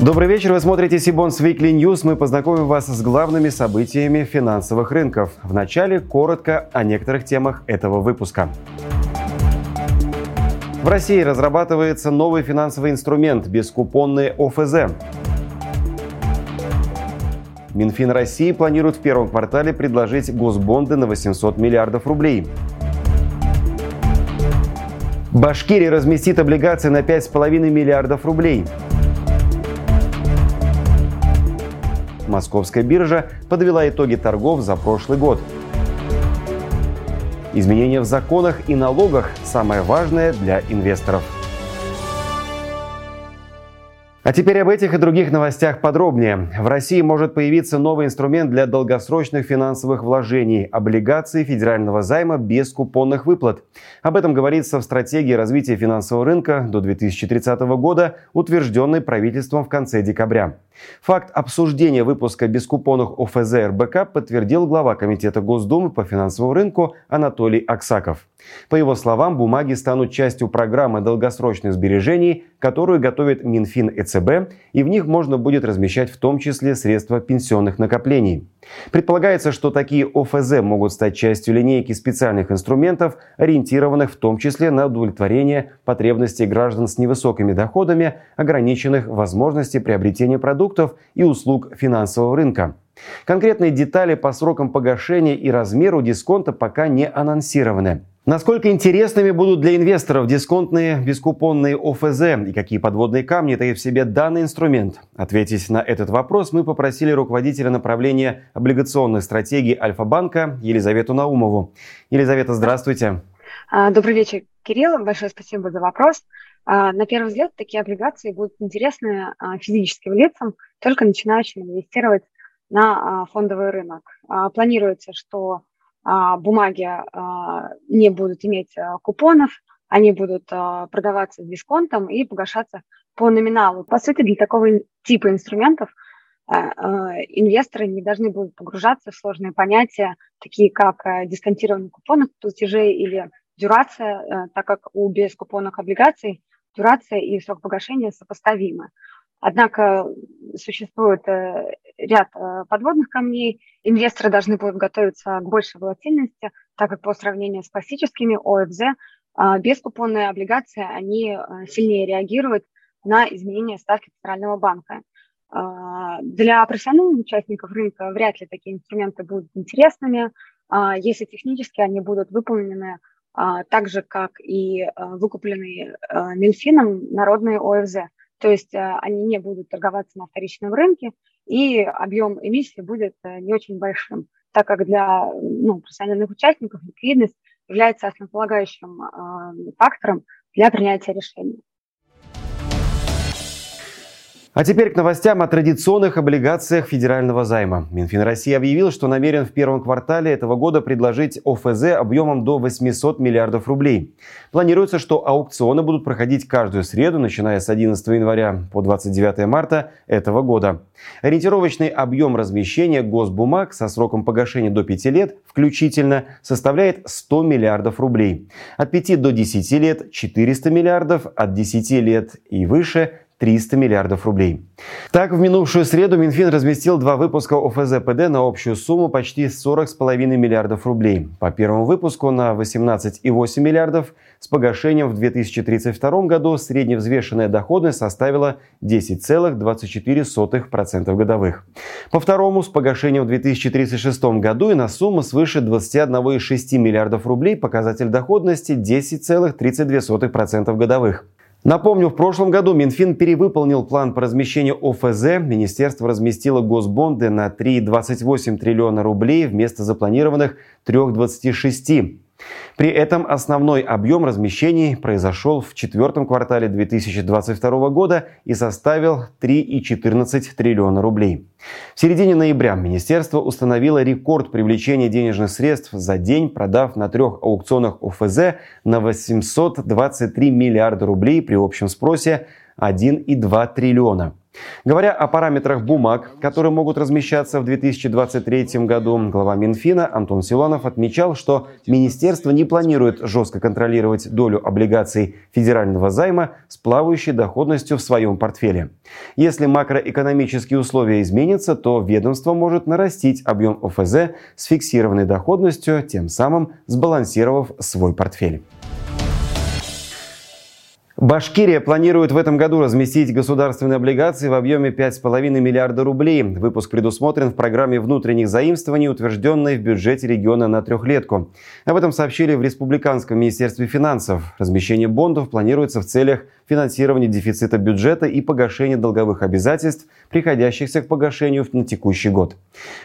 Добрый вечер, вы смотрите Сибонс Weekly News. Мы познакомим вас с главными событиями финансовых рынков. Вначале коротко о некоторых темах этого выпуска. В России разрабатывается новый финансовый инструмент – бескупонные ОФЗ. Минфин России планирует в первом квартале предложить госбонды на 800 миллиардов рублей. Башкирия разместит облигации на 5,5 миллиардов рублей – Московская биржа подвела итоги торгов за прошлый год. Изменения в законах и налогах – самое важное для инвесторов. А теперь об этих и других новостях подробнее. В России может появиться новый инструмент для долгосрочных финансовых вложений – облигации федерального займа без купонных выплат. Об этом говорится в стратегии развития финансового рынка до 2030 года, утвержденной правительством в конце декабря. Факт обсуждения выпуска бескупонных ОФЗ РБК подтвердил глава Комитета Госдумы по финансовому рынку Анатолий Аксаков. По его словам, бумаги станут частью программы долгосрочных сбережений, которую готовит Минфин и ЦБ, и в них можно будет размещать в том числе средства пенсионных накоплений. Предполагается, что такие ОФЗ могут стать частью линейки специальных инструментов, ориентированных в том числе на удовлетворение потребностей граждан с невысокими доходами, ограниченных возможности приобретения продуктов и услуг финансового рынка. Конкретные детали по срокам погашения и размеру дисконта пока не анонсированы. Насколько интересными будут для инвесторов дисконтные бескупонные ОФЗ и какие подводные камни таит в себе данный инструмент? Ответить на этот вопрос мы попросили руководителя направления облигационной стратегии Альфа-банка Елизавету Наумову. Елизавета, здравствуйте. А, добрый вечер, Кирилл. Большое спасибо за вопрос. А, на первый взгляд, такие облигации будут интересны а, физическим лицам, только начинающим инвестировать на фондовый рынок. Планируется, что бумаги а, не будут иметь а, купонов, они будут продаваться с дисконтом и погашаться по номиналу. По сути, для такого типа инструментов инвесторы не должны будут погружаться в сложные понятия, такие как дисконтирование купонов платежей или дюрация, так как у бескупонных облигаций дюрация и срок погашения сопоставимы. Однако существует э, ряд э, подводных камней. Инвесторы должны будут готовиться к большей волатильности, так как по сравнению с классическими ОФЗ а, бескупонные облигации, они э, сильнее реагируют на изменения ставки Центрального банка. А, для профессиональных участников рынка вряд ли такие инструменты будут интересными, а, если технически они будут выполнены так же, как и выкупленные Минфином народные ОФЗ – то есть э, они не будут торговаться на вторичном рынке, и объем эмиссии будет э, не очень большим, так как для ну, профессиональных участников ликвидность является основополагающим э, фактором для принятия решений. А теперь к новостям о традиционных облигациях федерального займа. Минфин России объявил, что намерен в первом квартале этого года предложить ОФЗ объемом до 800 миллиардов рублей. Планируется, что аукционы будут проходить каждую среду, начиная с 11 января по 29 марта этого года. Ориентировочный объем размещения госбумаг со сроком погашения до 5 лет включительно составляет 100 миллиардов рублей. От 5 до 10 лет 400 миллиардов, от 10 лет и выше 300 миллиардов рублей. Так, в минувшую среду Минфин разместил два выпуска ОФЗ-ПД на общую сумму почти 40,5 миллиардов рублей. По первому выпуску на 18,8 миллиардов с погашением в 2032 году средневзвешенная доходность составила 10,24% годовых. По второму с погашением в 2036 году и на сумму свыше 21,6 миллиардов рублей показатель доходности 10,32% годовых. Напомню, в прошлом году Минфин перевыполнил план по размещению ОФЗ. Министерство разместило госбонды на 3,28 триллиона рублей вместо запланированных 3,26. При этом основной объем размещений произошел в четвертом квартале 2022 года и составил 3,14 триллиона рублей. В середине ноября министерство установило рекорд привлечения денежных средств за день, продав на трех аукционах ОФЗ на 823 миллиарда рублей при общем спросе 1,2 триллиона. Говоря о параметрах бумаг, которые могут размещаться в 2023 году, глава Минфина Антон Силанов отмечал, что министерство не планирует жестко контролировать долю облигаций федерального займа с плавающей доходностью в своем портфеле. Если макроэкономические условия изменятся, то ведомство может нарастить объем ОФЗ с фиксированной доходностью, тем самым сбалансировав свой портфель. Башкирия планирует в этом году разместить государственные облигации в объеме 5,5 миллиарда рублей. Выпуск предусмотрен в программе внутренних заимствований, утвержденной в бюджете региона на трехлетку. Об этом сообщили в Республиканском министерстве финансов. Размещение бондов планируется в целях финансирования дефицита бюджета и погашения долговых обязательств, приходящихся к погашению на текущий год.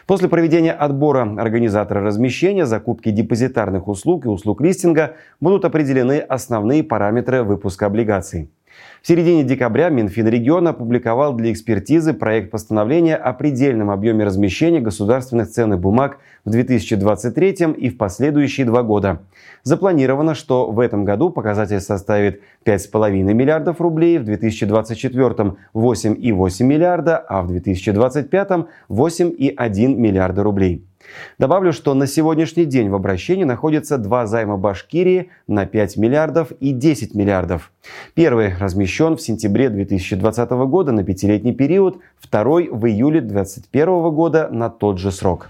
После проведения отбора организатора размещения, закупки депозитарных услуг и услуг листинга будут определены основные параметры выпуска облигаций. В середине декабря Минфин региона опубликовал для экспертизы проект постановления о предельном объеме размещения государственных ценных бумаг в 2023 и в последующие два года. Запланировано, что в этом году показатель составит 5,5 миллиардов рублей, в 2024 8,8 миллиарда, а в 2025 8,1 миллиарда рублей. Добавлю, что на сегодняшний день в обращении находятся два займа Башкирии на 5 миллиардов и 10 миллиардов. Первый размещен в сентябре 2020 года на пятилетний период, второй в июле 2021 года на тот же срок.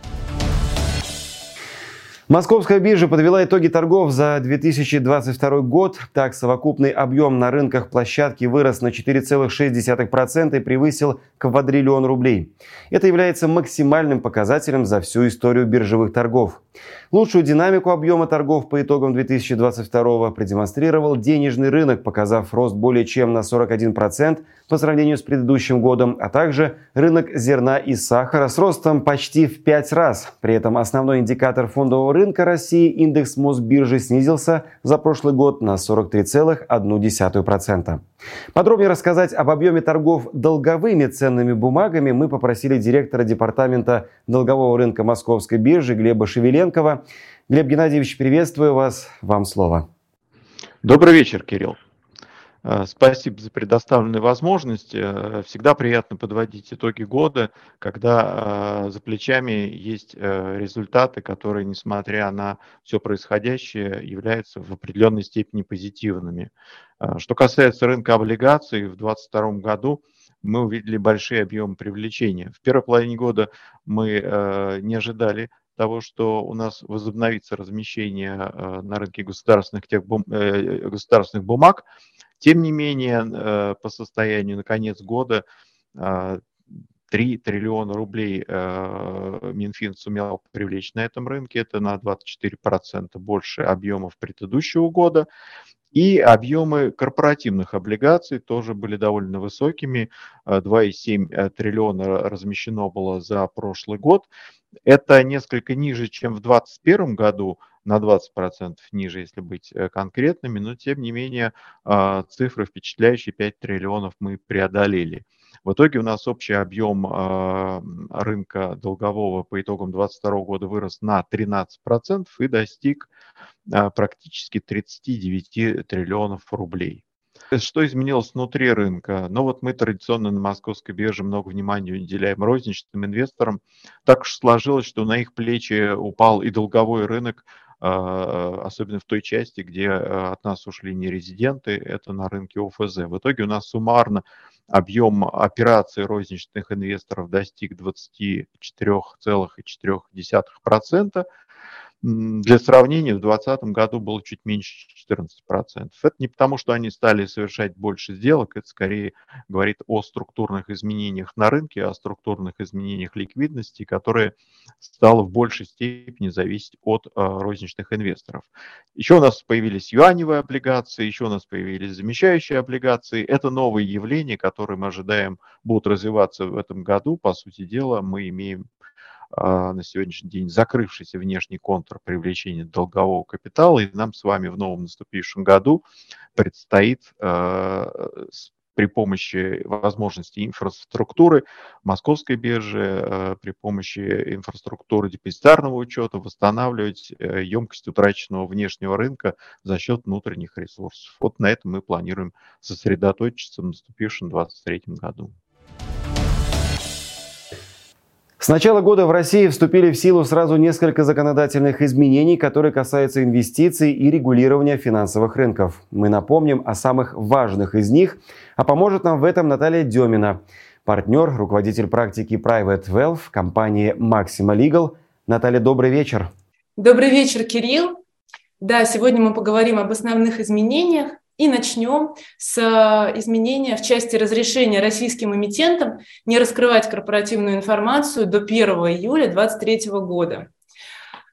Московская биржа подвела итоги торгов за 2022 год. Так, совокупный объем на рынках площадки вырос на 4,6% и превысил квадриллион рублей. Это является максимальным показателем за всю историю биржевых торгов. Лучшую динамику объема торгов по итогам 2022 продемонстрировал денежный рынок, показав рост более чем на 41% по сравнению с предыдущим годом, а также рынок зерна и сахара с ростом почти в 5 раз. При этом основной индикатор фондового рынка России индекс Мосбиржи снизился за прошлый год на 43,1%. Подробнее рассказать об объеме торгов долговыми ценными бумагами мы попросили директора департамента долгового рынка Московской биржи Глеба Шевеленкова. Глеб Геннадьевич, приветствую вас. Вам слово. Добрый вечер, Кирилл. Э, спасибо за предоставленные возможности. Э, всегда приятно подводить итоги года, когда э, за плечами есть результаты, которые, несмотря на все происходящее, являются в определенной степени позитивными. Что касается рынка облигаций, в 2022 году мы увидели большие объемы привлечения. В первой половине года мы не ожидали того, что у нас возобновится размещение на рынке государственных, техбум, государственных бумаг, тем не менее, э, по состоянию на конец года 3 а, триллиона рублей э, Минфин сумел привлечь на этом рынке. Это на 24% больше объемов предыдущего года. И объемы корпоративных облигаций тоже были довольно высокими. 2,7 э, триллиона размещено было за прошлый год. Это несколько ниже, чем в 2021 году, на 20% ниже, если быть э, конкретными, но тем не менее а, цифры впечатляющие, 5 триллионов мы преодолели. В итоге у нас общий объем а, рынка долгового по итогам 2022 года вырос на 13% и достиг а, практически 39 триллионов рублей. Что изменилось внутри рынка? Ну вот мы традиционно на московской бирже много внимания уделяем розничным инвесторам. Так уж сложилось, что на их плечи упал и долговой рынок, особенно в той части, где а, от нас ушли не резиденты, это на рынке ОФЗ. В итоге у нас суммарно объем операций розничных инвесторов достиг 24,4%, для сравнения, в 2020 году было чуть меньше 14%. Это не потому, что они стали совершать больше сделок, это скорее говорит о структурных изменениях на рынке, о структурных изменениях ликвидности, которые стало в большей степени зависеть от а, розничных инвесторов. Еще у нас появились юаневые облигации, еще у нас появились замещающие облигации. Это новые явления, которые мы ожидаем будут развиваться в этом году. По сути дела, мы имеем на сегодняшний день закрывшийся внешний контур привлечения долгового капитала, и нам с вами в новом наступившем году предстоит а, при помощи возможностей инфраструктуры московской биржи, а, при помощи инфраструктуры депозитарного учета восстанавливать емкость утраченного внешнего рынка за счет внутренних ресурсов. Вот на этом мы планируем сосредоточиться в наступившем 2023 году. С начала года в России вступили в силу сразу несколько законодательных изменений, которые касаются инвестиций и регулирования финансовых рынков. Мы напомним о самых важных из них, а поможет нам в этом Наталья Демина, партнер, руководитель практики Private Wealth компании Maxima Legal. Наталья, добрый вечер. Добрый вечер, Кирилл. Да, сегодня мы поговорим об основных изменениях и начнем с э, изменения в части разрешения российским эмитентам не раскрывать корпоративную информацию до 1 июля 2023 года.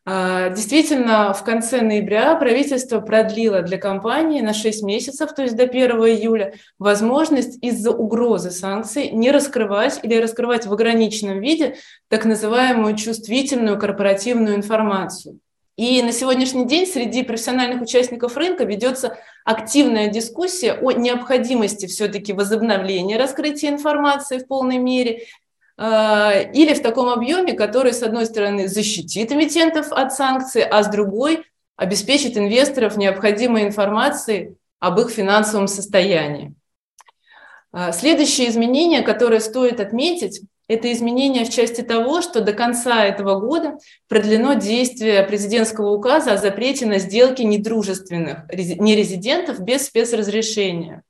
А, действительно, в конце ноября правительство продлило для компании на 6 месяцев, то есть до 1 июля, возможность из-за угрозы санкций не раскрывать или раскрывать в ограниченном виде так называемую чувствительную корпоративную информацию. И на сегодняшний день среди профессиональных участников рынка ведется активная дискуссия о необходимости все-таки возобновления раскрытия информации в полной мере э, или в таком объеме, который, с одной стороны, защитит эмитентов от санкций, а с другой обеспечит инвесторов необходимой информацией об их финансовом состоянии. Э, следующее изменение, которое стоит отметить, это изменение в части того, что до конца этого года продлено действие президентского указа о запрете на сделки недружественных нерезидентов без спецразрешения.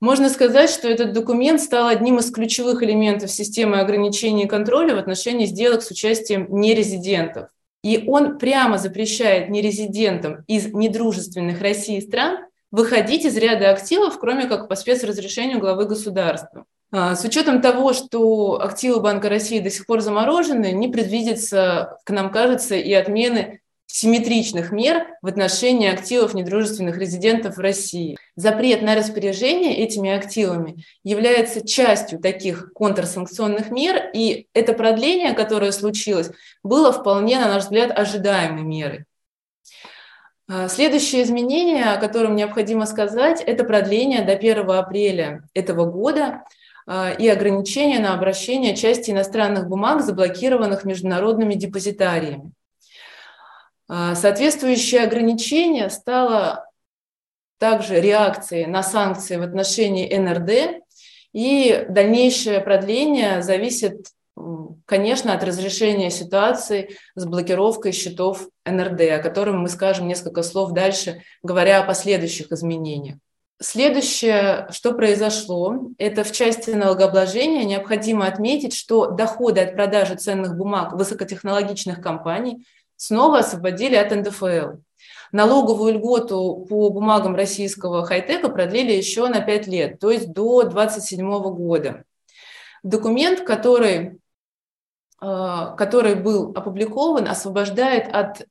Можно сказать, что этот документ стал одним из ключевых элементов системы ограничений и контроля в отношении сделок с участием нерезидентов. И он прямо запрещает нерезидентам из недружественных России стран выходить из ряда активов, кроме как по спецразрешению главы государства. А, с учетом того, что активы Банка России до сих пор заморожены, не предвидится, как нам кажется, и отмены симметричных мер в отношении активов недружественных резидентов в России. Запрет на распоряжение этими активами является частью таких контрсанкционных мер, и это продление, которое случилось, было вполне, на наш взгляд, ожидаемой мерой. А, следующее изменение, о котором необходимо сказать, это продление до 1 апреля этого года и ограничения на обращение части иностранных бумаг, заблокированных международными депозитариями. А, соответствующее ограничение стало также реакцией на санкции в отношении НРД, и дальнейшее продление зависит, конечно, от разрешения ситуации с блокировкой счетов НРД, о котором мы скажем несколько слов дальше, говоря о последующих изменениях. Следующее, что произошло, это в части налогообложения необходимо отметить, что доходы от продажи ценных бумаг высокотехнологичных компаний снова освободили от НДФЛ. Налоговую льготу по бумагам российского хай-тека продлили еще на 5 лет, то есть до 2027 года. Документ, который, э, который был опубликован, освобождает от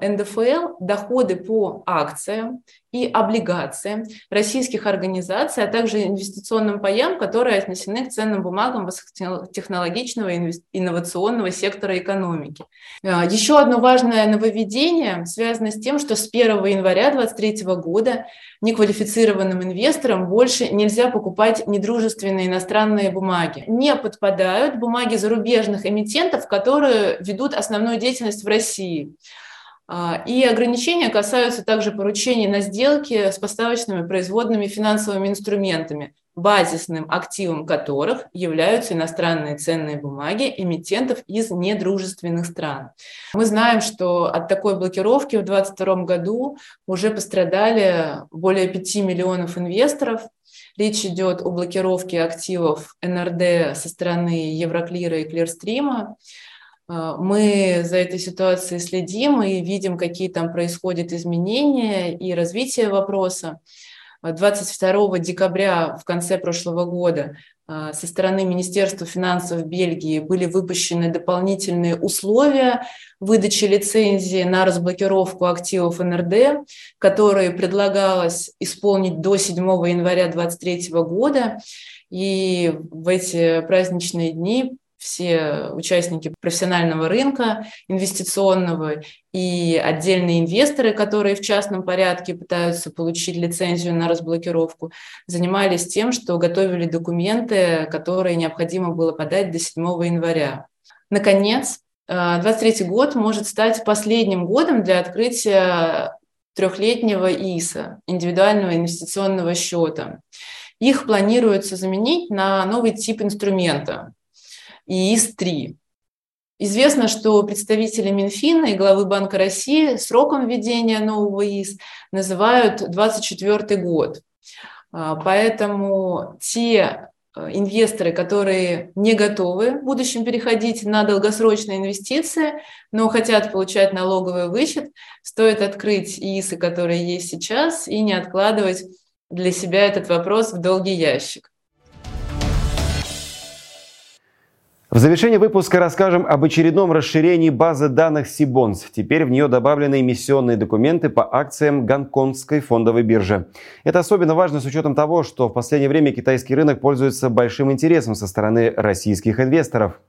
НДФЛ доходы по акциям, и облигациям российских организаций, а также инвестиционным паям, которые отнесены к ценным бумагам высокотехнологичного инновационного сектора экономики. А, еще одно важное нововведение связано с тем, что с 1 января 2023 года неквалифицированным инвесторам больше нельзя покупать недружественные иностранные бумаги. Не подпадают бумаги зарубежных эмитентов, которые ведут основную деятельность в России. А, и ограничения касаются также поручений на сделки с поставочными производными финансовыми инструментами, базисным активом которых являются иностранные ценные бумаги эмитентов из недружественных стран. Мы знаем, что от такой блокировки в 2022 году уже пострадали более 5 миллионов инвесторов. Речь идет о блокировке активов НРД со стороны Евроклира и Клирстрима. А, мы за этой ситуацией следим и видим, какие там происходят изменения и развитие вопроса. 22 декабря в конце прошлого года а, со стороны Министерства финансов Бельгии были выпущены дополнительные условия выдачи лицензии на разблокировку активов НРД, которые предлагалось исполнить до 7 января 2023 года. И в эти праздничные дни все участники профессионального рынка инвестиционного и отдельные инвесторы, которые в частном порядке пытаются получить лицензию на разблокировку, занимались тем, что готовили документы, которые необходимо было подать до 7 января. Наконец, 2023 э, год может стать последним годом для открытия трехлетнего ИСа, индивидуального инвестиционного счета. Их планируется заменить на новый тип инструмента, ИИС-3. Известно, что представители Минфина и главы Банка России сроком введения нового ИС называют 2024 год. А, поэтому те э, инвесторы, которые не готовы в будущем переходить на долгосрочные инвестиции, но хотят получать налоговый вычет, стоит открыть ИИСы, которые есть сейчас, и не откладывать для себя этот вопрос в долгий ящик. В завершении выпуска расскажем об очередном расширении базы данных Сибонс. Теперь в нее добавлены эмиссионные документы по акциям Гонконгской фондовой биржи. Это особенно важно с учетом того, что в последнее время китайский рынок пользуется большим интересом со стороны российских инвесторов.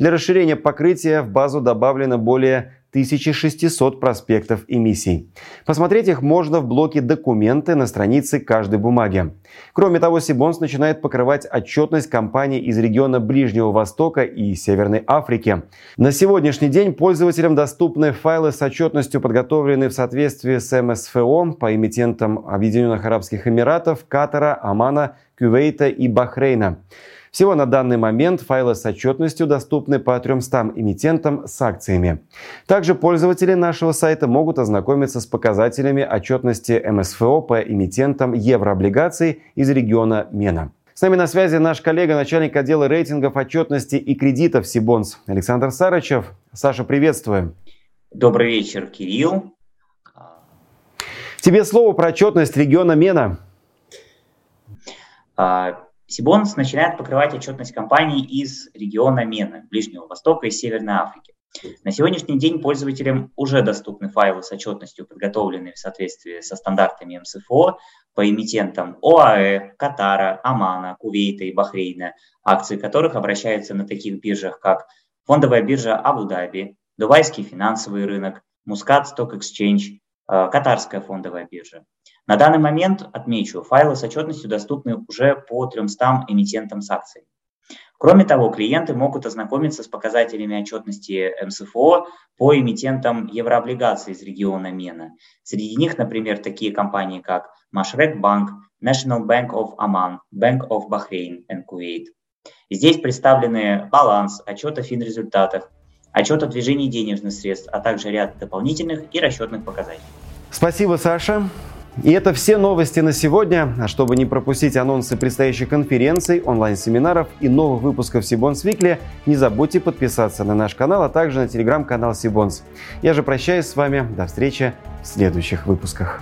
Для расширения покрытия в базу добавлено более 1600 проспектов эмиссий. Посмотреть их можно в блоке «Документы» на странице каждой бумаги. Кроме того, Сибонс начинает покрывать отчетность компаний из региона Ближнего Востока и Северной Африки. На сегодняшний день пользователям доступны файлы с отчетностью, подготовленные в соответствии с МСФО по эмитентам Объединенных Арабских Эмиратов, Катара, Омана, Кувейта и Бахрейна. Всего на данный момент файлы с отчетностью доступны по 300 эмитентам с акциями. Также пользователи нашего сайта могут ознакомиться с показателями отчетности МСФО по эмитентам еврооблигаций из региона Мена. С нами на связи наш коллега, начальник отдела рейтингов отчетности и кредитов Сибонс Александр Сарычев. Саша, приветствуем. Добрый вечер, Кирилл. Тебе слово про отчетность региона Мена. А, Сибонс начинает покрывать отчетность компаний из региона Мена, Ближнего Востока и Северной Африки. На сегодняшний день пользователям уже доступны файлы с отчетностью, подготовленные в соответствии со стандартами МСФО по эмитентам ОАЭ, Катара, Омана, Кувейта и Бахрейна, акции которых обращаются на таких биржах, как фондовая биржа Абу-Даби, Дубайский финансовый рынок, Мускат Stock Exchange, э, Катарская фондовая биржа. На данный момент, отмечу, файлы с отчетностью доступны уже по 300 эмитентам с акциями. Кроме того, клиенты могут ознакомиться с показателями отчетности МСФО по эмитентам еврооблигаций из региона Мена. Среди них, например, такие компании, как Машрек Банк, National Bank of Oman, Bank of Bahrain and Kuwait. Здесь представлены баланс, отчет о финрезультатах, отчет о движении денежных средств, а также ряд дополнительных и расчетных показателей. Спасибо, Саша. И это все новости на сегодня. А чтобы не пропустить анонсы предстоящих конференций, онлайн-семинаров и новых выпусков Сибонс Викли, не забудьте подписаться на наш канал, а также на телеграм-канал Сибонс. Я же прощаюсь с вами. До встречи в следующих выпусках.